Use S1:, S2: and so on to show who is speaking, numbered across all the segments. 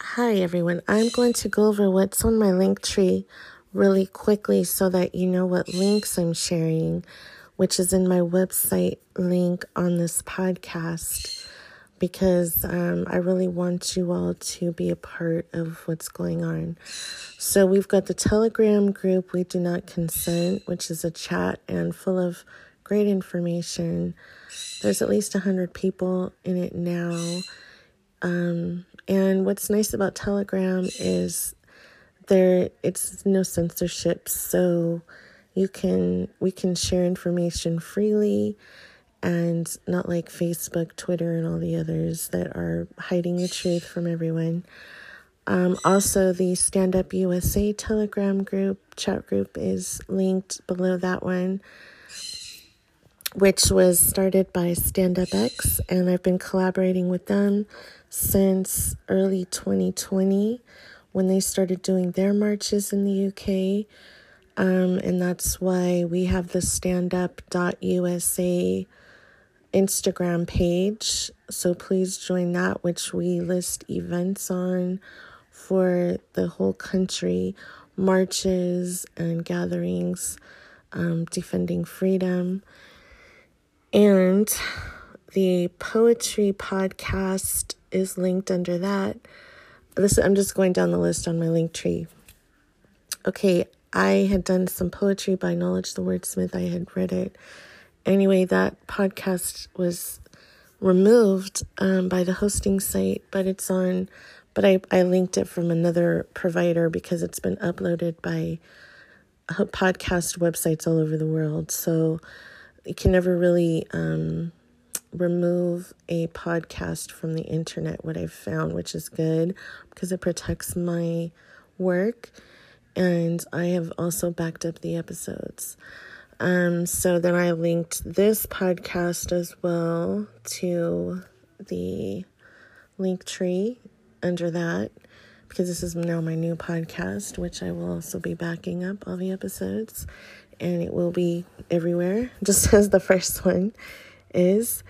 S1: Hi, everyone. I'm going to go over what's on my link tree really quickly so that you know what links I'm sharing, which is in my website link on this podcast, because um, I really want you all to be a part of what's going on. So, we've got the Telegram group, We Do Not Consent, which is a chat and full of great information. There's at least 100 people in it now. Um, and what's nice about Telegram is there it's no censorship, so you can we can share information freely and not like Facebook, Twitter, and all the others that are hiding the truth from everyone. Um, also, the Stand Up USA Telegram group, chat group, is linked below that one, which was started by Stand Up X, and I've been collaborating with them since early 2020 when they started doing their marches in the UK. Um, and that's why we have the standup.usa Instagram page. So please join that, which we list events on for the whole country, marches and gatherings um, defending freedom. And the poetry podcast is linked under that. This I'm just going down the list on my link tree. Okay, I had done some poetry by Knowledge the Wordsmith. I had read it. Anyway, that podcast was removed um, by the hosting site, but it's on. But I, I linked it from another provider because it's been uploaded by podcast websites all over the world. So you can never really um, remove a podcast from the internet, what I've found, which is good because it protects my work. And I have also backed up the episodes. Um, so then I linked this podcast as well to the link tree under that because this is now my new podcast, which I will also be backing up all the episodes and it will be everywhere, just as the first one is.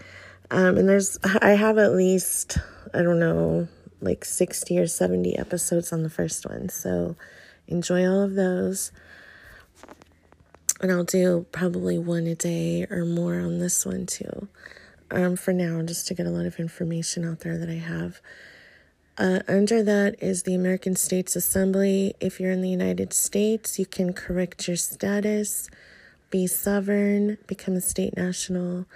S1: Um, and there's, I have at least, I don't know, like 60 or 70 episodes on the first one. So enjoy all of those. And I'll do probably one a day or more on this one too. Um, for now, just to get a lot of information out there that I have. Uh, under that is the American States Assembly. If you're in the United States, you can correct your status, be sovereign, become a state national,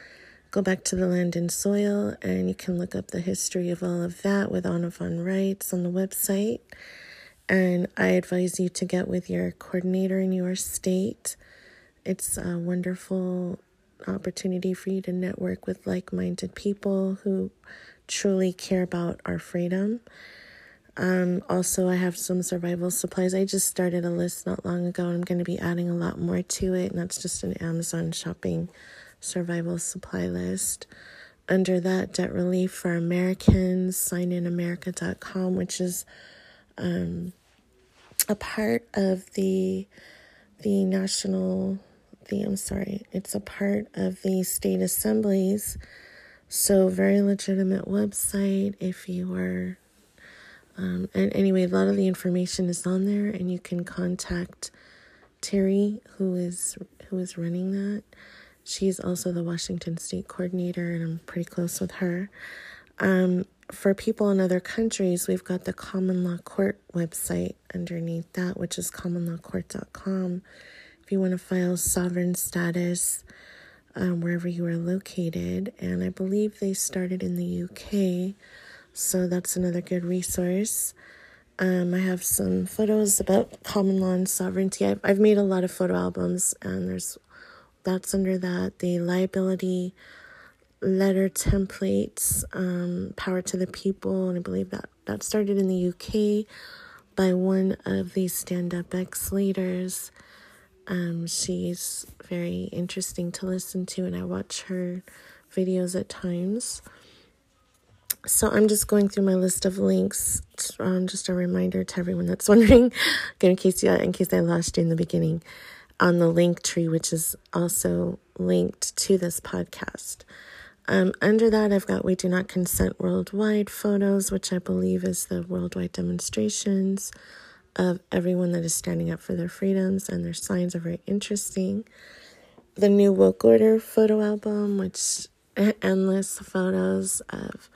S1: go back to the land and soil, and you can look up the history of all of that with Anna von Reitz on the website. And I advise you to get with your coordinator in your state. It's a wonderful opportunity for you to network with like minded people who truly care about our freedom. Um, also, I have some survival supplies. I just started a list not long ago, and I'm going to be adding a lot more to it. And that's just an Amazon shopping survival supply list. Under that, debt relief for Americans, signinamerica.com, which is um, a part of the the national the I'm sorry, it's a part of the state assemblies. So very legitimate website if you are um, and anyway, a lot of the information is on there, and you can contact Terry, who is who is running that. She's also the Washington State coordinator, and I'm pretty close with her. Um, for people in other countries, we've got the Common Law Court website underneath that, which is commonlawcourt.com. If you want to file sovereign status um, wherever you are located, and I believe they started in the UK, so that's another good resource. Um, I have some photos about common law and sovereignty. I've, I've made a lot of photo albums, and there's that's under that. The liability letter templates, um, Power to the People, and I believe that that started in the UK by one of the Stand Up X leaders. Um, she's very interesting to listen to, and I watch her videos at times. So I'm just going through my list of links. Um, just a reminder to everyone that's wondering, in case you, in case I lost you in the beginning on the link tree, which is also linked to this podcast. Um, under that, I've got We Do Not Consent Worldwide photos, which I believe is the worldwide demonstrations of everyone that is standing up for their freedoms, and their signs are very interesting. The New Woke Order photo album, which endless photos of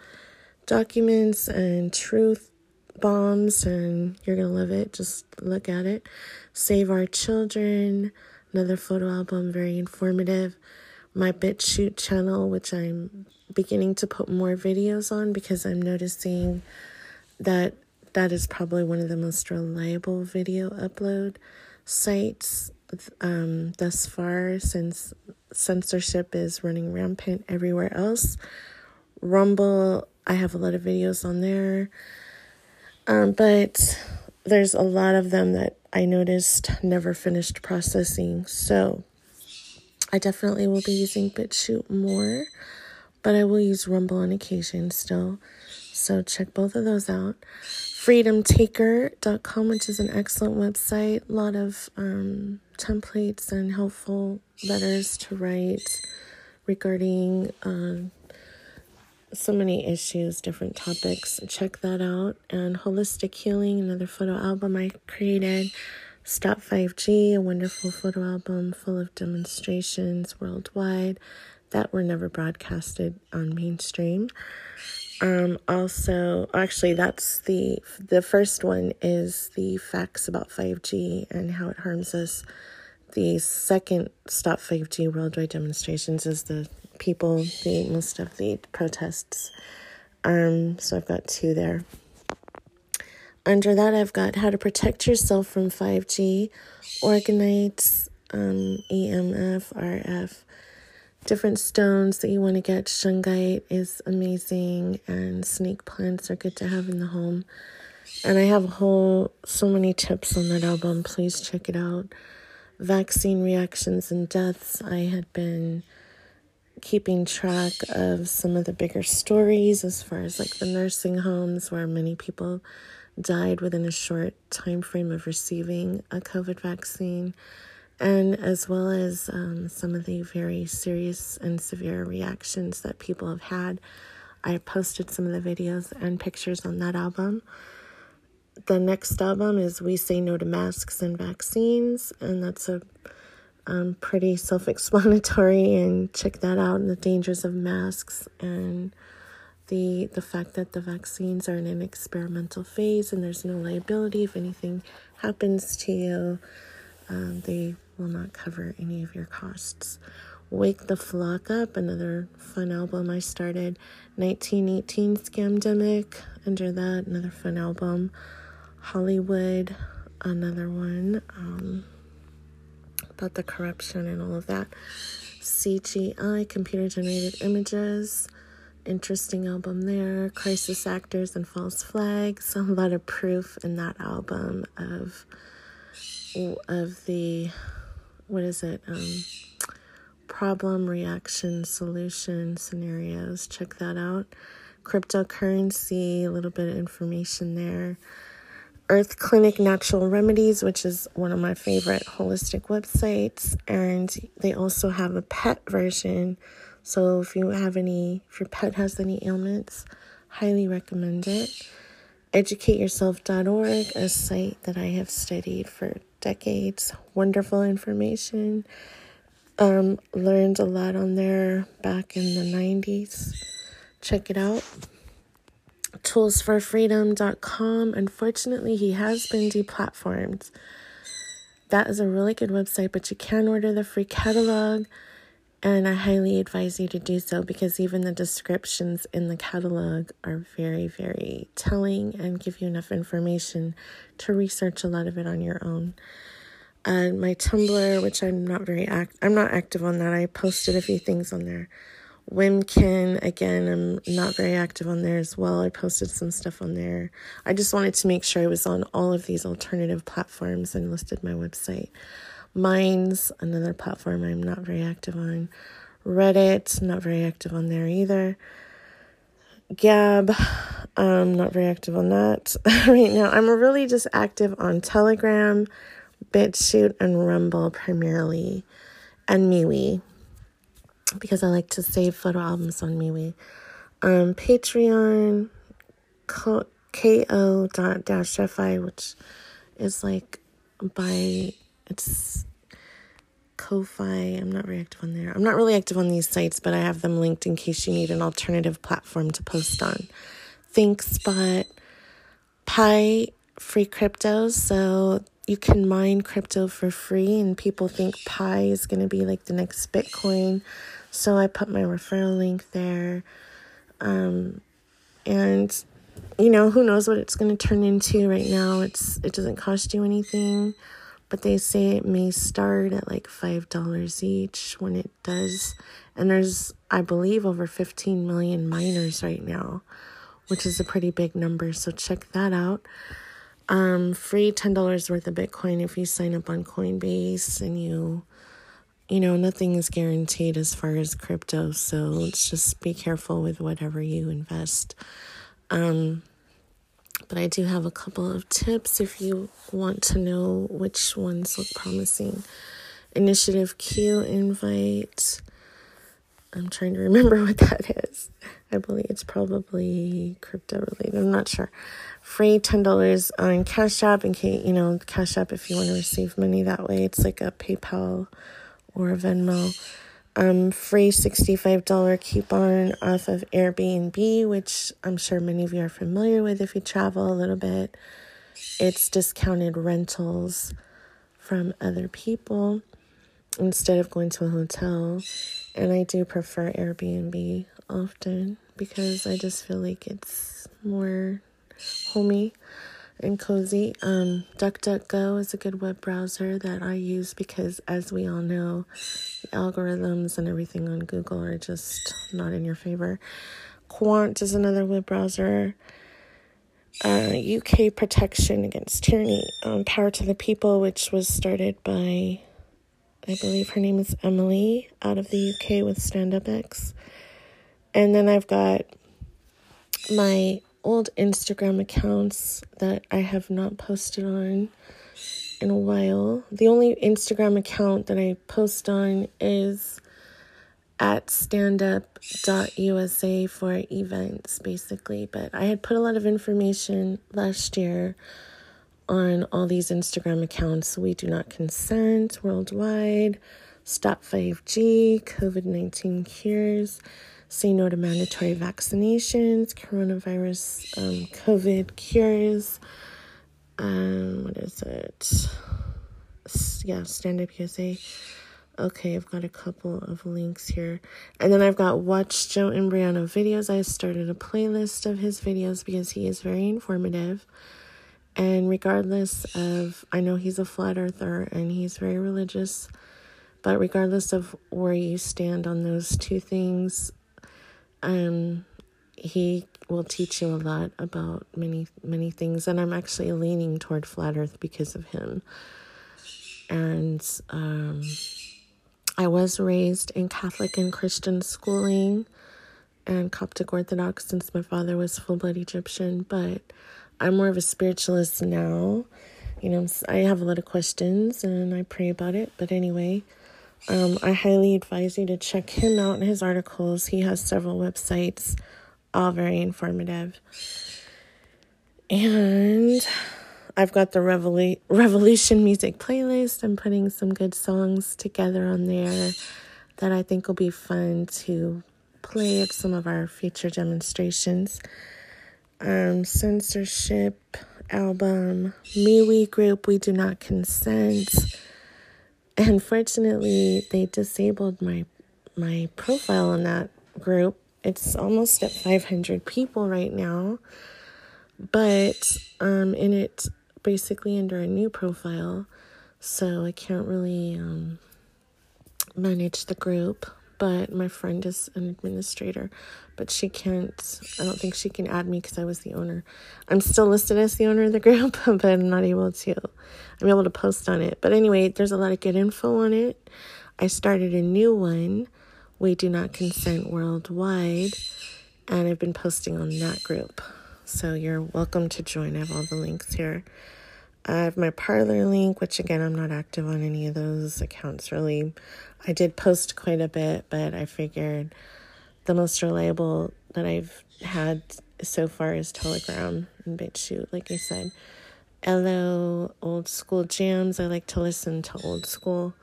S1: documents and truth bombs, and you're gonna love it. Just look at it. Save Our Children, another photo album, very informative my BitChute channel, which I'm beginning to put more videos on because I'm noticing that that is probably one of the most reliable video upload sites um, thus far since censorship is running rampant everywhere else. Rumble, I have a lot of videos on there, um, but there's a lot of them that I noticed never finished processing. So, I definitely will be using BitChute more, but I will use Rumble on occasion still. So check both of those out. Freedomtaker.com, which is an excellent website. A lot of um, templates and helpful letters to write regarding uh, so many issues, different topics. Check that out. And Holistic Healing, another photo album I created. Stop 5G, a wonderful photo album full of demonstrations worldwide that were never broadcasted on mainstream. Um, also, actually, that's the the first one is the facts about 5G and how it harms us. The second Stop 5G worldwide demonstrations is the people, the most of the protests. Um, so I've got two there. Under that, I've got how to protect yourself from 5G, Orgonite, um, EMF, RF, different stones that you want to get. Shungite is amazing, and snake plants are good to have in the home. And I have a whole, so many tips on that album. Please check it out. Vaccine reactions and deaths. I had been keeping track of some of the bigger stories as far as like the nursing homes where many people died within a short time frame of receiving a COVID vaccine, and as well as um, some of the very serious and severe reactions that people have had. I posted some of the videos and pictures on that album. The next album is We Say No to Masks and Vaccines, and that's a um, pretty self explanatory. And check that out the dangers of masks and the the fact that the vaccines are in an experimental phase and there's no liability. If anything happens to you um, they will not cover any of your costs. Wake the flock up. Another fun album i started 1918 scamdemic. Under that another fun album hollywood another one um, about the corruption and all of that cgi computer generated images interesting album there. Crisis Actors and False Flags. A lot of proof in that album of of the what is it? Um, problem, reaction, solution scenarios. Check that out. Cryptocurrency, a little bit of information there. Earth Clinic Natural Remedies, which is one of my favorite holistic websites, and they also have a pet version so if you have any, if your pet has any ailments, highly recommend it. EducateYourself.org, a site that I have studied for decades. Wonderful information. Um, learned a lot on there back in the 90s. Check it out. Toolsforfreedom.com. Unfortunately, he has been deplatformed. That is a really good website, but you can order the free catalog. And I highly advise you to do so because even the descriptions in the catalog are very, very telling and give you enough information to research a lot of it on your own. Uh, my Tumblr, which I'm not very act, I'm not active on that. I posted a few things on there. Wimkin, again, I'm not very active on there as well. I posted some stuff on there. I just wanted to make sure I was on all of these alternative platforms and listed my website. Minds, another platform I'm not very active on. Reddit, not very active on there either. Gab, I'm not very active on that right now. I'm really just active on Telegram, BitChute, and Rumble primarily, and MeWe. Because I like to save photo albums on MeWe. Um, Patreon, ko dot dash fi, which is like by it's Ko-fi. I'm not very active on there. I'm not really active on these sites, but I have them linked in case you need an alternative platform to post on. ThinkSpot, Pi, free cryptos. So you can mine crypto for free, and people think Pi is going to be like the next Bitcoin. So I put my referral link there. Um, and you know, who knows what it's going to turn into right now. It's it doesn't cost you anything but they say it may start at like $5 each when it does. And there's, I believe, over 15 million miners right now, which is a pretty big number. So check that out. Um, free $10 worth of Bitcoin if you sign up on Coinbase and you, you know, nothing is guaranteed as far as crypto. So let's just be careful with whatever you invest. Um, but I do have a couple of tips if you want to know which ones look promising. Initiative Q invite. I'm trying to remember what that is. I believe it's probably crypto related. I'm not sure. Free ten dollars on Cash App in case you know Cash App if you want to receive money that way. It's like a PayPal or Venmo um, free $65 coupon off of Airbnb, which I'm sure many of you are familiar with if you travel a little bit. It's discounted rentals from other people instead of going to a hotel. And I do prefer Airbnb often because I just feel like it's more homey and cozy. Um, DuckDuckGo is a good web browser that I use because, as we all know, the algorithms and everything on Google are just not in your favor. Qwant is another web browser. Uh, UK Protection Against Tyranny, um, Power to the People, which was started by, I believe her name is Emily out of the UK with Stand Up X. And then I've got my old Instagram accounts that I have not posted on in a while. The only Instagram account that I post on is at standup.usa for events, basically. But I had put a lot of information last year on all these Instagram accounts. We do not consent worldwide, stop 5G, COVID 19 cures say no to mandatory vaccinations, coronavirus, um, COVID cures. Um, what is it? Yeah, Stand Up USA. Okay, I've got a couple of links here. And then I've got Watch Joe Imbriano videos. I started a playlist of his videos because he is very informative. And regardless of, I know he's a flat earther and he's very religious, but regardless of where you stand on those two things, um, he will teach you a lot about many many things, and I'm actually leaning toward flat Earth because of him. And um, I was raised in Catholic and Christian schooling and Coptic Orthodox since my father was full blood Egyptian, but I'm more of a spiritualist now. You know, I have a lot of questions and I pray about it, but anyway. Um, I highly advise you to check him out and his articles. He has several websites, all very informative. And I've got the Revolu- Revolution music playlist. I'm putting some good songs together on there that I think will be fun to play at some of our future demonstrations. Um, censorship album, MeWe group, We Do Not Consent Unfortunately, they disabled my my profile in that group. It's almost at 500 people right now. But um in it basically under a new profile, so I can't really um manage the group but my friend is an administrator, but she can't, I don't think she can add me because I was the owner. I'm still listed as the owner of the group, but I'm not able to. I'm able to post on it. But anyway, there's a lot of good info on it. I started a new one, We Do Not Consent Worldwide, and I've been posting on that group. So you're welcome to join. I have all the links here. I have my Parler link, which again, I'm not active on any of those accounts really. I did post quite a bit, but I figured the most reliable that I've had so far is Telegram and BitChute, like I said. Hello, old school jams. I like to listen to old school.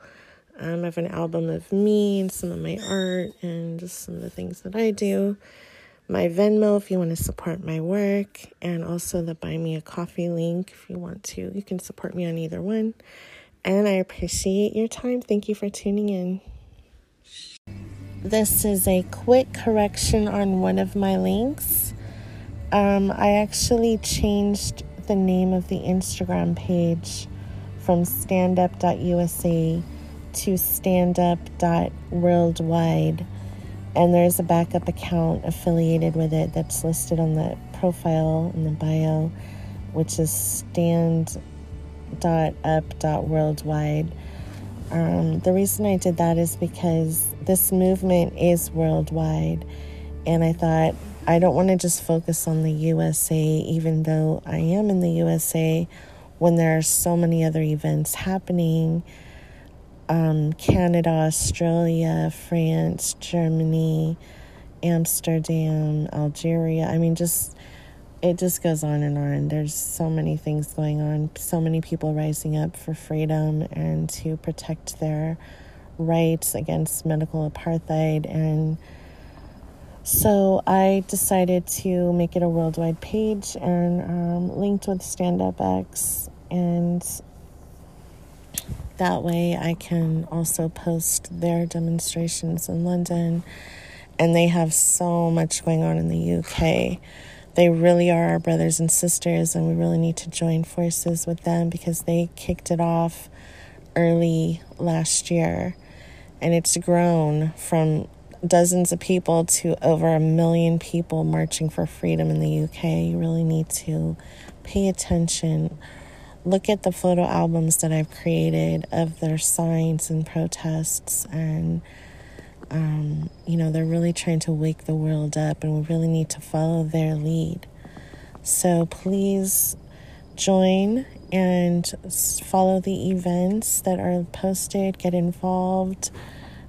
S1: Um, I have an album of me and some of my art and just some of the things that I do my Venmo if you want to support my work, and also the Buy Me a Coffee link if you want to. You can support me on either one. And I appreciate your time. Thank you for tuning in. This is a quick correction on one of my links. Um, I actually changed the name of the Instagram page from standup.usa to standup.worldwide and there's a backup account affiliated with it that's listed on the profile in the bio, which is stand.up.worldwide. Um, the reason I did that is because this movement is worldwide, and I thought I don't want to just focus on the USA, even though I am in the USA when there are so many other events happening um, Canada, Australia, France, Germany, Amsterdam, Algeria. I mean, just it just goes on and on. There's so many things going on, so many people rising up for freedom and to protect their rights against medical apartheid. And so I decided to make it a worldwide page and um, linked with Stand Up X. And that way, I can also post their demonstrations in London. And they have so much going on in the UK. They really are our brothers and sisters, and we really need to join forces with them because they kicked it off early last year. And it's grown from dozens of people to over a million people marching for freedom in the UK. You really need to pay attention look at the photo albums that I've created of their signs and protests and um, you know they're really trying to wake the world up and we really need to follow their lead. So please join and follow the events that are posted get involved.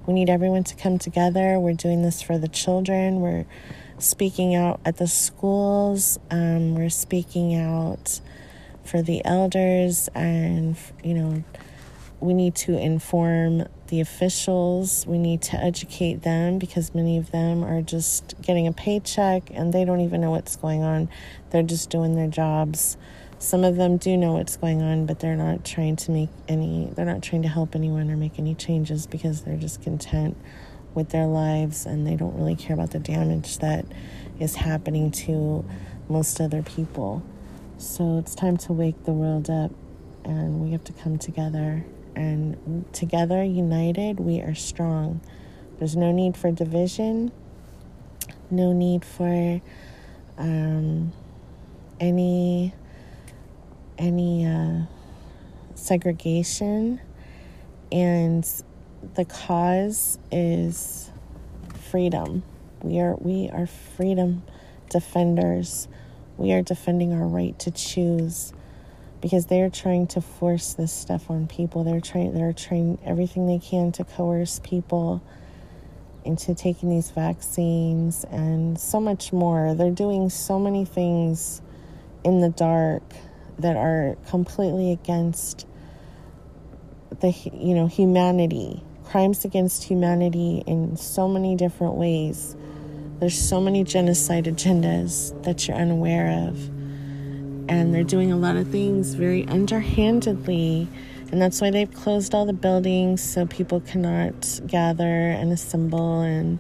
S1: We need everyone to come together. We're doing this for the children. We're speaking out at the schools. Um, we're speaking out for the elders and you know we need to inform the officials. We need to educate them because many of them are just getting a paycheck and they don't even know what's going on. They're just doing their jobs. Some of them do know what's going on but they're not trying to make any they're not trying to help anyone or make any changes because they're just content with their lives and they don't really care about the damage that is happening to most other people so it's time to wake the world up, and we have to come together. And together, united, we are strong. There's no need for division, no need for um, any any uh, segregation, and the cause is freedom. We are we are freedom defenders we are defending our right to choose because they're trying to force this stuff on people. They're trying they're trying everything they can to coerce people into taking these vaccines and so much more. They're doing so many things in the dark that are completely against the you know humanity crimes against humanity in so many different ways there's so many genocide agendas that you're unaware of. And they're doing a lot of things very underhandedly. And that's why they've closed all the buildings so people cannot gather and assemble and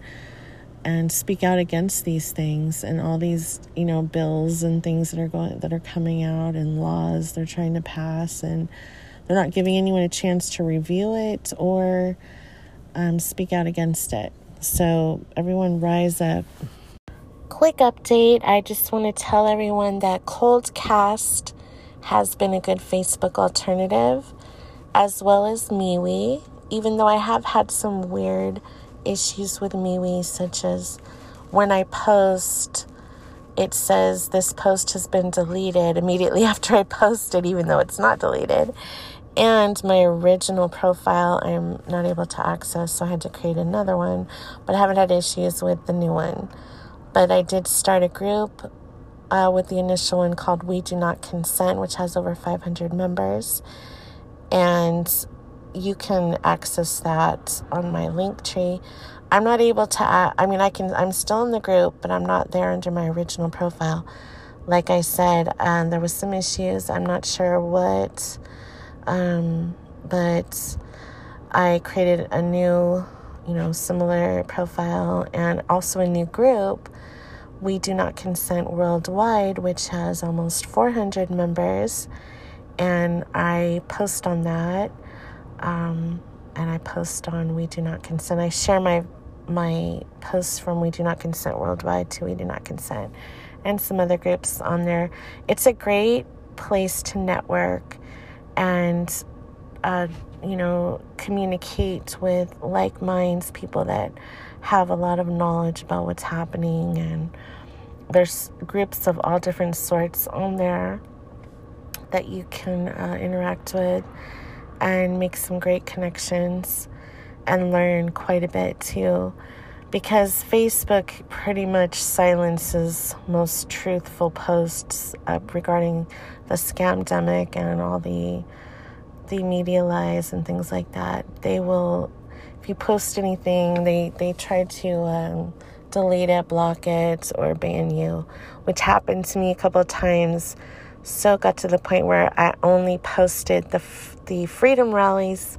S1: and speak out against these things and all these, you know, bills and things that are going that are coming out and laws they're trying to pass and they're not giving anyone a chance to review it or um, speak out against it. So, everyone rise up. Quick update I just want to tell everyone that Coldcast has been a good Facebook alternative, as well as MeWe, even though I have had some weird issues with MeWe, such as when I post it says this post has been deleted immediately after I posted, it even though it's not deleted. And my original profile, I'm not able to access, so I had to create another one. But I haven't had issues with the new one. But I did start a group uh, with the initial one called We Do Not Consent, which has over 500 members. And you can access that on my link tree. I'm not able to, I mean, I can, I'm still in the group, but I'm not there under my original profile. Like I said, um, there was some issues. I'm not sure what, um, but I created a new, you know, similar profile and also a new group. We Do Not Consent Worldwide, which has almost 400 members. And I post on that. Um, and I post on We Do Not Consent. I share my my posts from We Do Not Consent Worldwide to We Do Not Consent and some other groups on there. It's a great place to network and, uh, you know, communicate with like minds, people that have a lot of knowledge about what's happening. And there's groups of all different sorts on there that you can uh, interact with and make some great connections and learn quite a bit too because Facebook pretty much silences most truthful posts uh, regarding the scamdemic and all the the media lies and things like that. They will, if you post anything, they they try to um, delete it, block it, or ban you, which happened to me a couple of times. So got to the point where I only posted the the freedom rallies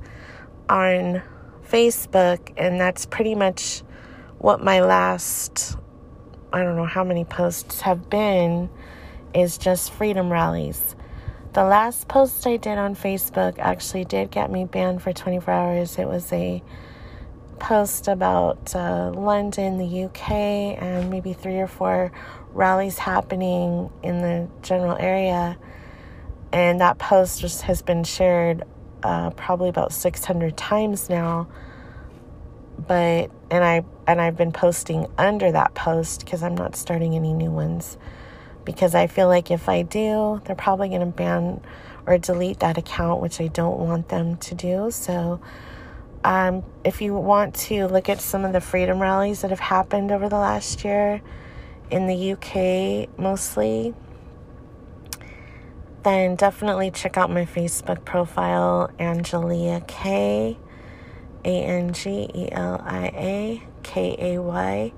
S1: on Facebook, and that's pretty much what my last, I don't know how many posts have been, is just freedom rallies. The last post I did on Facebook actually did get me banned for 24 hours. It was a post about uh, London, the UK, and maybe three or four rallies happening in the general area. And that post just has been shared uh, probably about 600 times now. But and I and I've been posting under that post because I'm not starting any new ones because I feel like if I do, they're probably going to ban or delete that account, which I don't want them to do. So, um, if you want to look at some of the freedom rallies that have happened over the last year in the UK mostly, then definitely check out my Facebook profile, Angelia K, A N G E L I A K A Y,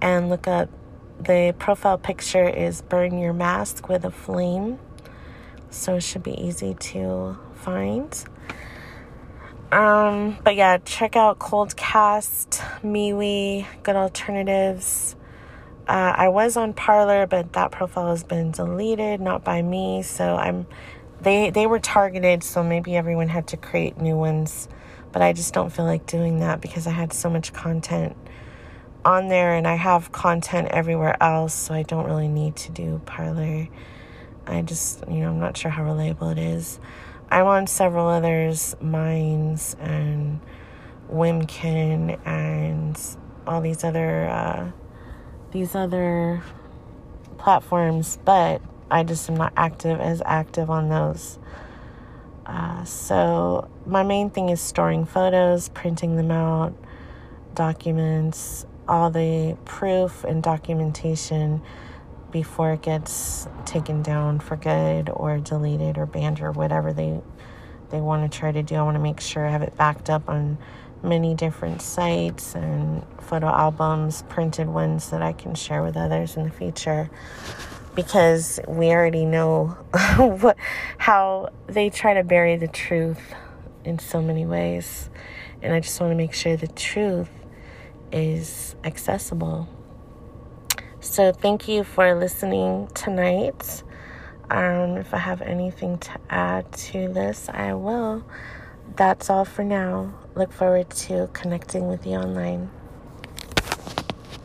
S1: and look up the profile picture is Burn Your Mask with a Flame. So it should be easy to find. Um, but yeah, check out Coldcast, MeWe, Good Alternatives. Uh, I was on Parler, but that profile has been deleted, not by me. So I'm they they were targeted, so maybe everyone had to create new ones. But I just don't feel like doing that because I had so much content on there and I have content everywhere else, so I don't really need to do Parler. I just, you know, I'm not sure how reliable it is. I'm on several others, Minds and Wimkin and all these other uh, these other platforms, but I just am not active as active on those. Uh, so my main thing is storing photos, printing them out, documents, all the proof and documentation before it gets taken down for good or deleted or banned or whatever they they want to try to do. I want to make sure I have it backed up on many different sites and photo albums, printed ones that I can share with others in the future because we already know what how they try to bury the truth in so many ways. And I just want to make sure the truth is accessible. So, thank you for listening tonight. Um, if I have anything to add to this, I will. That's all for now. Look forward to connecting with you online.